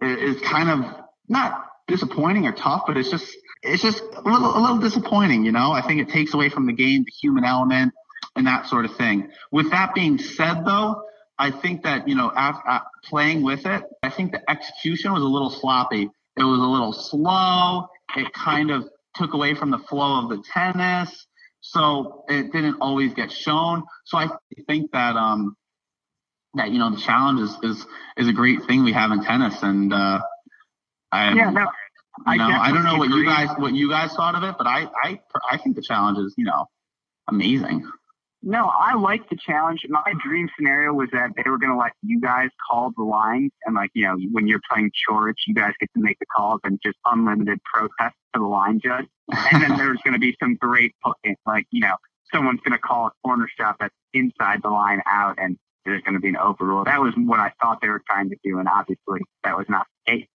is kind of not disappointing or tough, but it's just, it's just a little, a little disappointing, you know? I think it takes away from the game, the human element and that sort of thing. With that being said though, I think that, you know, after, uh, playing with it, I think the execution was a little sloppy. It was a little slow. It kind of took away from the flow of the tennis. So it didn't always get shown. So I think that, um, that, you know, the challenge is, is, is a great thing we have in tennis. And, uh, I, yeah, no, I, I don't know what agree. you guys, what you guys thought of it, but I, I, I think the challenge is, you know, amazing. No, I like the challenge. My dream scenario was that they were going to let you guys call the lines, and like you know, when you're playing Coric, you guys get to make the calls and just unlimited protest to the line judge. And then there's going to be some great, like you know, someone's going to call a corner shot that's inside the line out, and there's going to be an overrule. That was what I thought they were trying to do, and obviously that was not the case.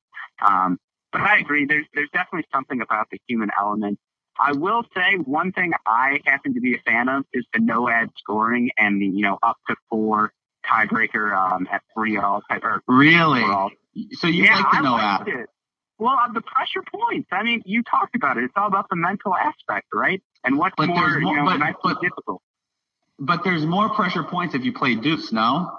Um, but I agree. There's there's definitely something about the human element I will say one thing I happen to be a fan of is the no ad scoring and the, you know, up to four tiebreaker um, at three all. Or really? All. So you yeah, like the no ad? It. Well, uh, the pressure points. I mean, you talked about it. It's all about the mental aspect, right? And what's but more, more, you know, but, but, difficult. But there's more pressure points if you play deuce, no?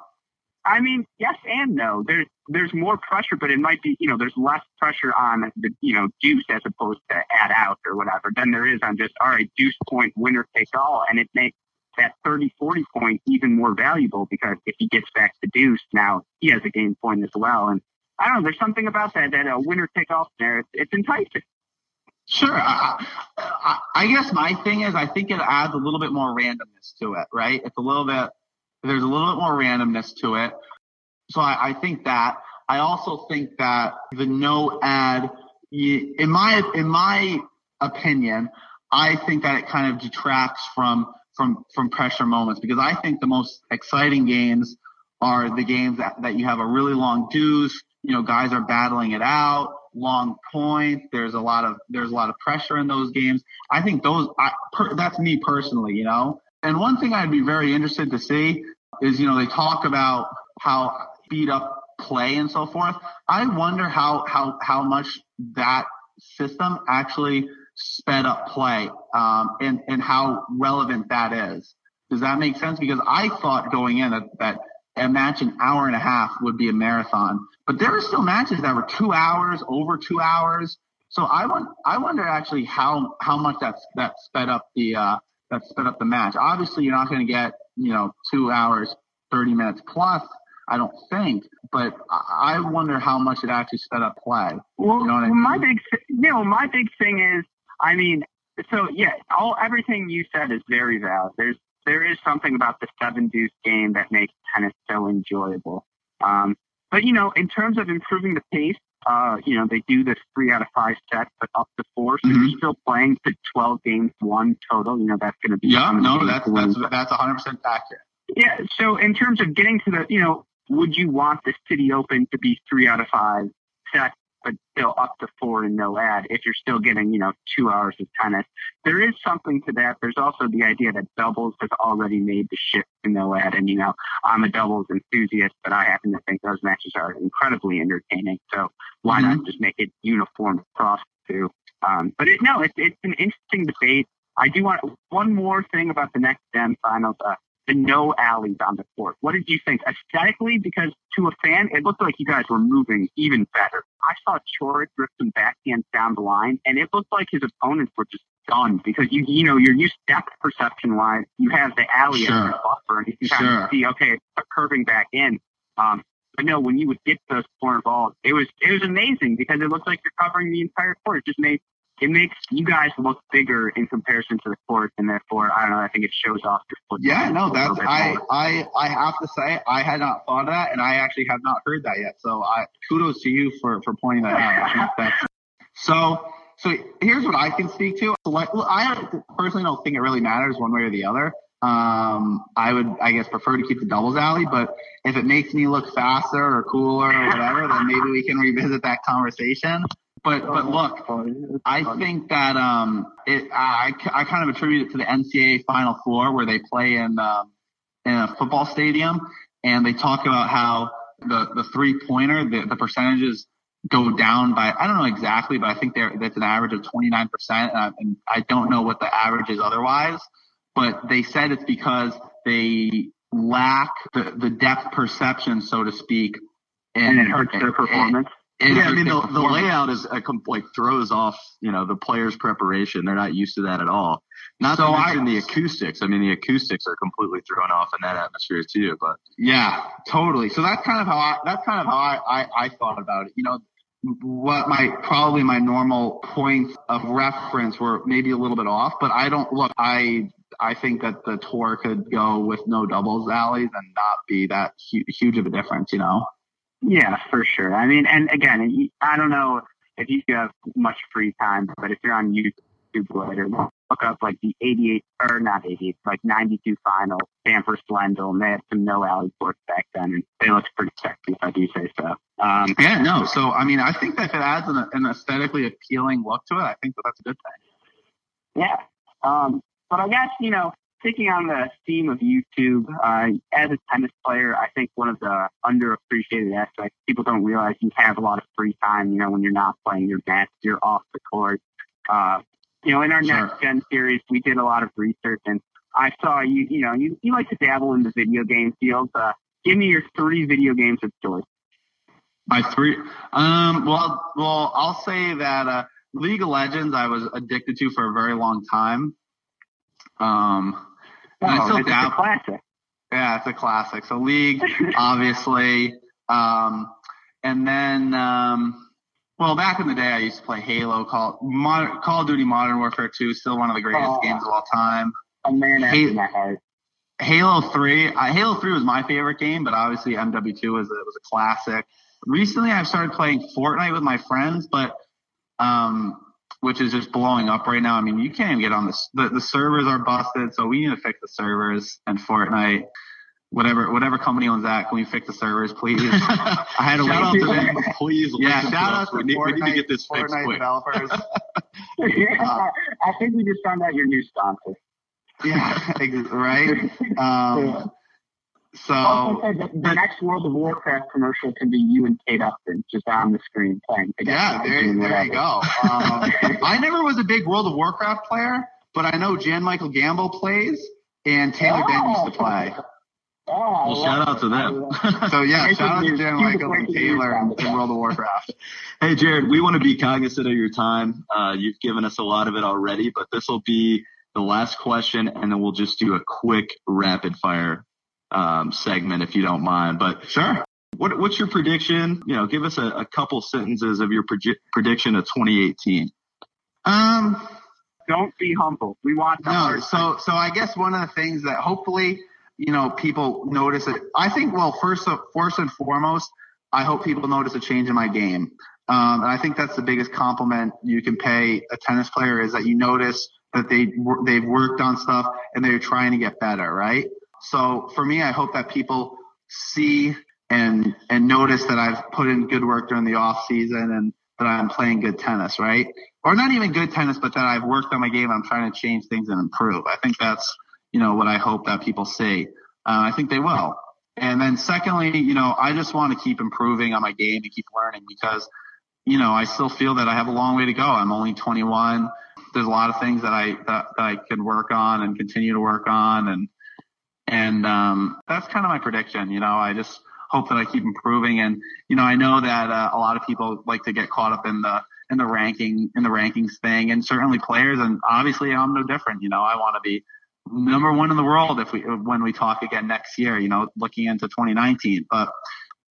I mean, yes and no. There's there's more pressure, but it might be you know there's less pressure on the you know deuce as opposed to add out or whatever than there is on just all right deuce point winner take all, and it makes that 30 40 point even more valuable because if he gets back to deuce now he has a game point as well, and I don't know there's something about that that a winner take all there it's, it's enticing. Sure. I, I, I guess my thing is I think it adds a little bit more randomness to it, right? It's a little bit there's a little bit more randomness to it. So I, I think that. I also think that the no ad, in my in my opinion, I think that it kind of detracts from from from pressure moments because I think the most exciting games are the games that, that you have a really long deuce. You know, guys are battling it out, long points. There's a lot of there's a lot of pressure in those games. I think those. I, per, that's me personally. You know, and one thing I'd be very interested to see is, you know, they talk about how speed up play and so forth. I wonder how, how, how much that system actually sped up play, um, and, and how relevant that is. Does that make sense? Because I thought going in that, that a match an hour and a half would be a marathon, but there are still matches that were two hours, over two hours. So I want, I wonder actually how, how much that's, that sped up the, uh, that sped up the match. Obviously, you're not going to get you know two hours, thirty minutes plus. I don't think, but I wonder how much it actually sped up play. Well, you know I mean? my big, you know, my big thing is, I mean, so yeah, all everything you said is very valid. There's there is something about the seven deuce game that makes tennis so enjoyable. Um, but you know, in terms of improving the pace, uh, you know, they do this three out of five sets, but up to four. So mm-hmm. you're still playing to 12 games, one total. You know, that's going to be. Yeah, no, that's, that's, that's 100% accurate. Yeah. So in terms of getting to the, you know, would you want the City Open to be three out of five sets? But still up to four and no ad if you're still getting, you know, two hours of tennis. There is something to that. There's also the idea that doubles has already made the shift to no ad. And, you know, I'm a doubles enthusiast, but I happen to think those matches are incredibly entertaining. So why mm-hmm. not just make it uniform across two? Um, but it, no, it's, it's an interesting debate. I do want one more thing about the next gen finals. Uh, the no alleys on the court. What did you think aesthetically? Because to a fan, it looked like you guys were moving even better. I saw Coric drift some backhands down the line, and it looked like his opponents were just done because you you know you're used depth perception wise. You have the alley sure. as a buffer, and you can kind sure. of see okay, curving back in. Um, but no, when you would get those foreign balls, it was it was amazing because it looked like you're covering the entire court. It just made it makes you guys look bigger in comparison to the court, and therefore, I don't know. I think it shows off your foot. Yeah, no, that's I, I I have to say I had not thought of that, and I actually have not heard that yet. So I kudos to you for for pointing that out. so so here's what I can speak to. I personally don't think it really matters one way or the other. Um, I would, I guess, prefer to keep the doubles alley, but if it makes me look faster or cooler or whatever, then maybe we can revisit that conversation. But but look, I think that um, it I, I kind of attribute it to the NCAA Final Four where they play in um, in a football stadium and they talk about how the the three pointer the, the percentages go down by I don't know exactly, but I think there that's an average of 29 percent, and I don't know what the average is otherwise. But they said it's because they lack the, the depth perception, so to speak, and, and it hurts their performance. Yeah, I mean the, the layout is uh, a, like throws off you know the players' preparation. They're not used to that at all. Not so to mention I, the acoustics. I mean the acoustics are completely thrown off in that atmosphere too. But yeah, totally. So that's kind of how I that's kind of how I, I, I thought about it. You know, what my probably my normal points of reference were maybe a little bit off, but I don't look. I I think that the tour could go with no doubles alleys and not be that hu- huge of a difference. You know. Yeah, for sure. I mean, and again, I don't know if you have much free time, but if you're on YouTube later, look up like the 88 or not 88, like 92 final Stanford Slendel, and they had some no alley courts back then, and they looked pretty sexy, if I do say so. Um, yeah, no. So I mean, I think that if it adds an, an aesthetically appealing look to it, I think that that's a good thing. Yeah. Um, but I guess you know sticking on the theme of YouTube, uh, as a tennis player, I think one of the underappreciated aspects, people don't realize you have a lot of free time, you know, when you're not playing your match, you're off the court. Uh, you know, in our sure. next gen series, we did a lot of research and I saw you, you know, you, you like to dabble in the video game field. Uh, give me your three video games of choice. My three, um, well, well, I'll say that, uh, League of Legends I was addicted to for a very long time. Um, Oh, it's a classic. Yeah, it's a classic. So League, obviously, um, and then um, well, back in the day, I used to play Halo, Call Modern, Call of Duty Modern Warfare 2, still one of the greatest oh, games of all time. A man after my heart. Halo 3, uh, Halo 3 was my favorite game, but obviously MW2 was a, was a classic. Recently, I've started playing Fortnite with my friends, but um, which is just blowing up right now. I mean, you can't even get on this. The, the servers are busted, so we need to fix the servers and Fortnite. Whatever, whatever company owns that, can we fix the servers, please? I had to shout out to them, please. Yeah, shout out to we need, we need to get this Fortnite fixed quick. developers. uh, I think we just found out your new sponsor. Yeah, right. Um, so the, the next World of Warcraft commercial can be you and Kate Upton just on the screen playing together. Yeah, there, there you go. Um, I never was a big World of Warcraft player, but I know Jan Michael Gamble plays and Taylor oh, used to play. Oh, well, shout out to them. so yeah, shout out to Jan Michael and Taylor in World of Warcraft. hey Jared, we want to be cognizant of your time. Uh, you've given us a lot of it already, but this will be the last question, and then we'll just do a quick rapid fire um, segment if you don't mind. But sure. What, what's your prediction? You know, give us a, a couple sentences of your prediction of 2018. Um, don't be humble. We want no. So, so I guess one of the things that hopefully, you know, people notice it. I think, well, first, first and foremost, I hope people notice a change in my game. Um, and I think that's the biggest compliment you can pay a tennis player is that you notice that they they've worked on stuff and they're trying to get better, right? So for me, I hope that people see and and notice that I've put in good work during the off season and that I'm playing good tennis, right? Or not even good tennis, but that I've worked on my game. I'm trying to change things and improve. I think that's you know what I hope that people see. Uh, I think they will. And then secondly, you know, I just want to keep improving on my game and keep learning because, you know, I still feel that I have a long way to go. I'm only 21. There's a lot of things that I that, that I can work on and continue to work on and and um, that's kind of my prediction. You know, I just hope that I keep improving. And you know, I know that uh, a lot of people like to get caught up in the in the ranking in the rankings thing, and certainly players. And obviously, I'm no different. You know, I want to be number one in the world if we when we talk again next year. You know, looking into 2019, but.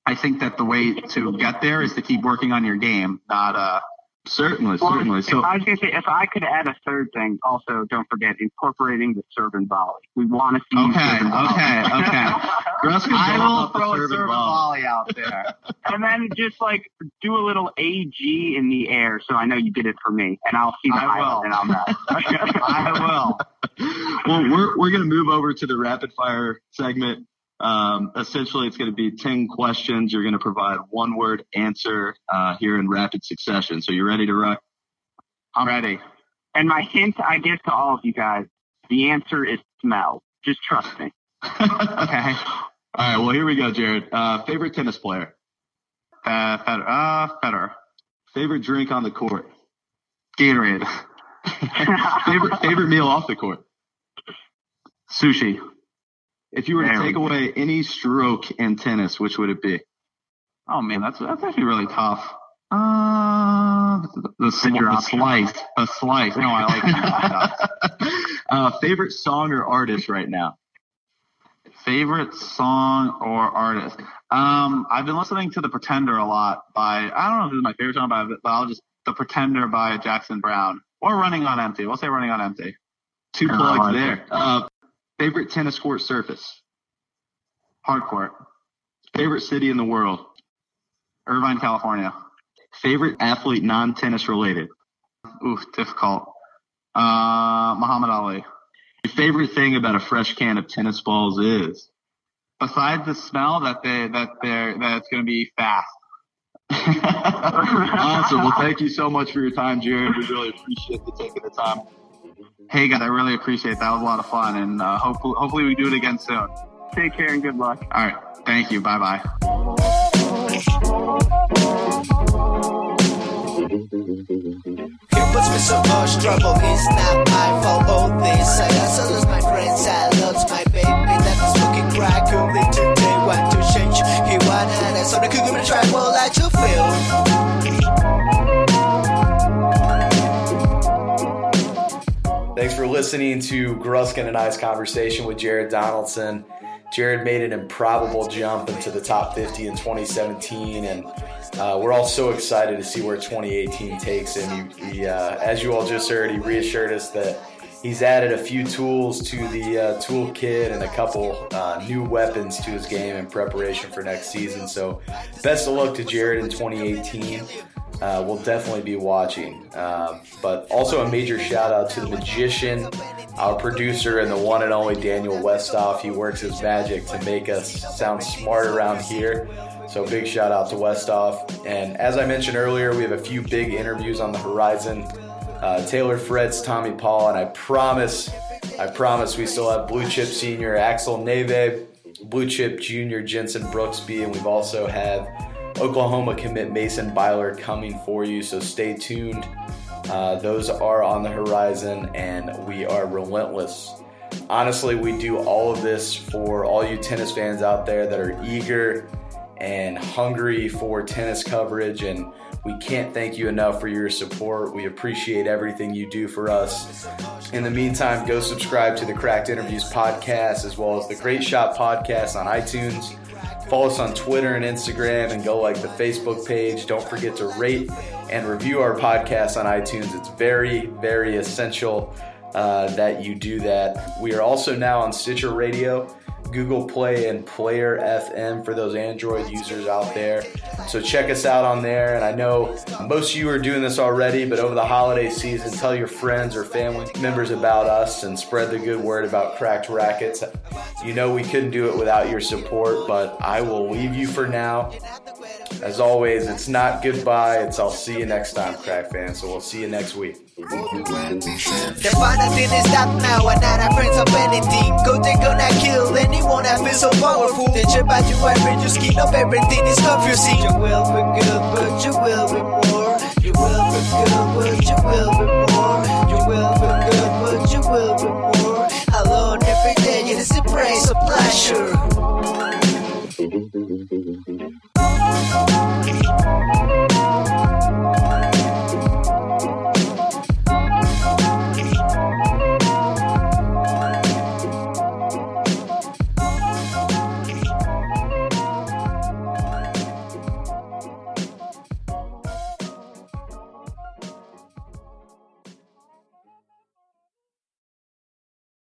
I think that the way to get there is to keep working on your game, not uh, Certainly, certainly. So I was going to say, if I could add a third thing, also don't forget incorporating the serve and volley. We want to see. you Okay, serve and volley. okay, okay. Russ can I will up the throw a serve and volley. volley out there. and then just like do a little AG in the air, so I know you did it for me, and I'll see the I will. highlight, and I'll know. I will. well, we're we're going to move over to the rapid fire segment. Um, essentially, it's going to be ten questions. You're going to provide one word answer uh, here in rapid succession. So you ready to rock? I'm ready. And my hint I give to all of you guys: the answer is smell. Just trust me. Okay. All right. Well, here we go, Jared. Uh, favorite tennis player. Uh, Federer. Uh, Federer. Favorite drink on the court. Gatorade. favorite favorite meal off the court. Sushi. If you were to take away any stroke in tennis, which would it be? Oh man, that's that's actually really tough. Uh, the, the, sl- the slice. The slice. No, I like that. uh, favorite song or artist right now? Favorite song or artist? Um, I've been listening to The Pretender a lot by, I don't know if this is my favorite song, but but I'll just, The Pretender by Jackson Browne. Or Running on Empty. We'll say Running on Empty. Two plugs there. Uh, favorite tennis court surface. Hardcourt. Favorite city in the world. Irvine, California. Favorite athlete, non-tennis related. Oof, difficult. Uh, Muhammad Ali. Your favorite thing about a fresh can of tennis balls is. Besides the smell that they, that they're, that it's going to be fast. awesome. Well, thank you so much for your time, Jared. We really appreciate you taking the time. Hey guys, I really appreciate it. That was a lot of fun and, uh, hopefully, hopefully we do it again soon. Take care and good luck. All right, Thank you. Bye bye. Puts me so much trouble, it's not my fault. All this I also lose my friends, I lost my baby that is smoking crack. Only today want to change. He wanted us on the cookie with a track, well, I to feel. Thanks for listening to Gruskin and I's conversation with Jared Donaldson. Jared made an improbable jump into the top 50 in 2017, and uh, we're all so excited to see where 2018 takes him. He, he, uh, as you all just heard, he reassured us that he's added a few tools to the uh, toolkit and a couple uh, new weapons to his game in preparation for next season. So, best of luck to Jared in 2018 uh, we'll definitely be watching. Um, but also a major shout out to the magician, our producer, and the one and only Daniel Westoff. He works his magic to make us sound smart around here. So big shout out to Westoff. And as I mentioned earlier, we have a few big interviews on the horizon. Uh, Taylor Fritz, Tommy Paul, and I promise, I promise we still have Blue Chip Senior Axel Nefve, Blue Chip Junior Jensen Brooksby, and we've also have Oklahoma commit Mason Byler coming for you, so stay tuned. Uh, those are on the horizon, and we are relentless. Honestly, we do all of this for all you tennis fans out there that are eager and hungry for tennis coverage, and we can't thank you enough for your support. We appreciate everything you do for us. In the meantime, go subscribe to the Cracked Interviews podcast as well as the Great Shot podcast on iTunes. Follow us on Twitter and Instagram and go like the Facebook page. Don't forget to rate and review our podcast on iTunes. It's very, very essential uh, that you do that. We are also now on Stitcher Radio, Google Play, and Player FM for those Android users out there. So check us out on there. And I know most of you are doing this already, but over the holiday season, tell your friends or family members about us and spread the good word about Cracked Rackets. You know we couldn't do it without your support, but I will leave you for now. As always, it's not goodbye. It's I'll see you next time, crack fans. So we'll see you next week. The didn't stop now, not of anything. Go gonna kill anyone that's so powerful. Chip you every you skin up, everything is confusing. You will be good, but you will be more. You will be good, but you will be more. You will be good, but you will be more. Alone every day, it is a praise of pleasure. Thank you.